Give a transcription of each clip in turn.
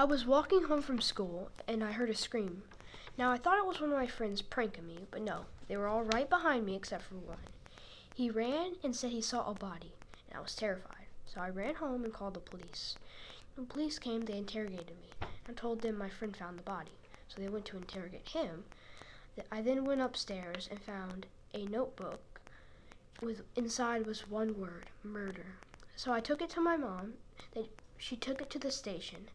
I was walking home from school and I heard a scream. Now I thought it was one of my friends pranking me, but no, they were all right behind me except for one. He ran and said he saw a body, and I was terrified. So I ran home and called the police. When the police came, they interrogated me and told them my friend found the body. So they went to interrogate him. I then went upstairs and found a notebook with inside was one word, murder. So I took it to my mom. They, she took it to the station,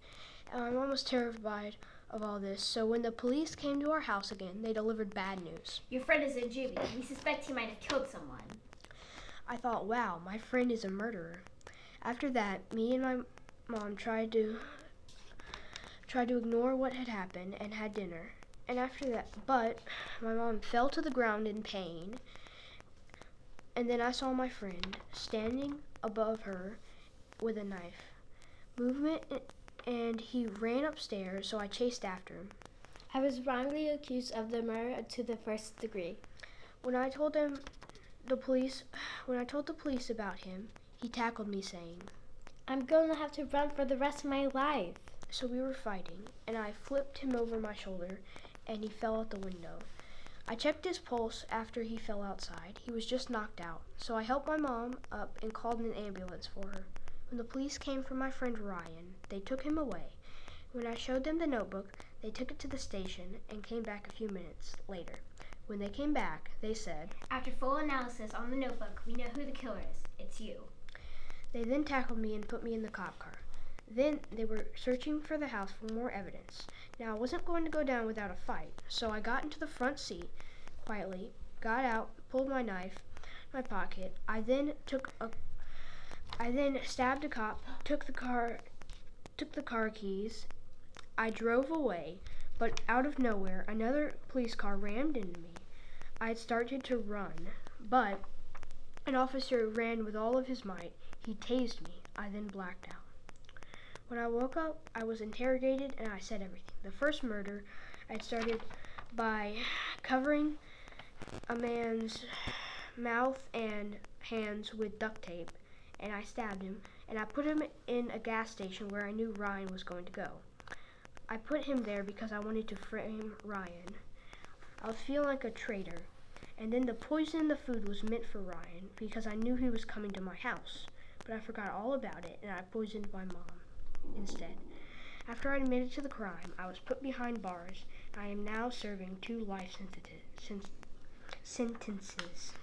and my mom was terrified of all this. So when the police came to our house again, they delivered bad news. Your friend is in juvie. We suspect he might have killed someone. I thought, wow, my friend is a murderer. After that, me and my mom tried to tried to ignore what had happened and had dinner. And after that, but my mom fell to the ground in pain. And then I saw my friend standing above her with a knife. Movement and he ran upstairs, so I chased after him. I was wrongly accused of the murder to the first degree. When I told him the police when I told the police about him, he tackled me saying, I'm going to have to run for the rest of my life. So we were fighting, and I flipped him over my shoulder, and he fell out the window. I checked his pulse after he fell outside. He was just knocked out. So I helped my mom up and called an ambulance for her. When the police came for my friend Ryan, they took him away. When I showed them the notebook, they took it to the station and came back a few minutes later. When they came back, they said, After full analysis on the notebook, we know who the killer is. It's you. They then tackled me and put me in the cop car. Then they were searching for the house for more evidence. Now I wasn't going to go down without a fight, so I got into the front seat quietly, got out, pulled my knife, my pocket. I then took a I then stabbed a cop, took the car took the car keys. I drove away, but out of nowhere another police car rammed into me. I started to run, but an officer ran with all of his might. He tased me. I then blacked out. When I woke up, I was interrogated and I said everything. The first murder, I started by covering a man's mouth and hands with duct tape, and I stabbed him, and I put him in a gas station where I knew Ryan was going to go. I put him there because I wanted to frame Ryan. I was feeling like a traitor. And then the poison in the food was meant for Ryan because I knew he was coming to my house. But I forgot all about it and I poisoned my mom instead. After I admitted to the crime, I was put behind bars. I am now serving two life sentences. sentences.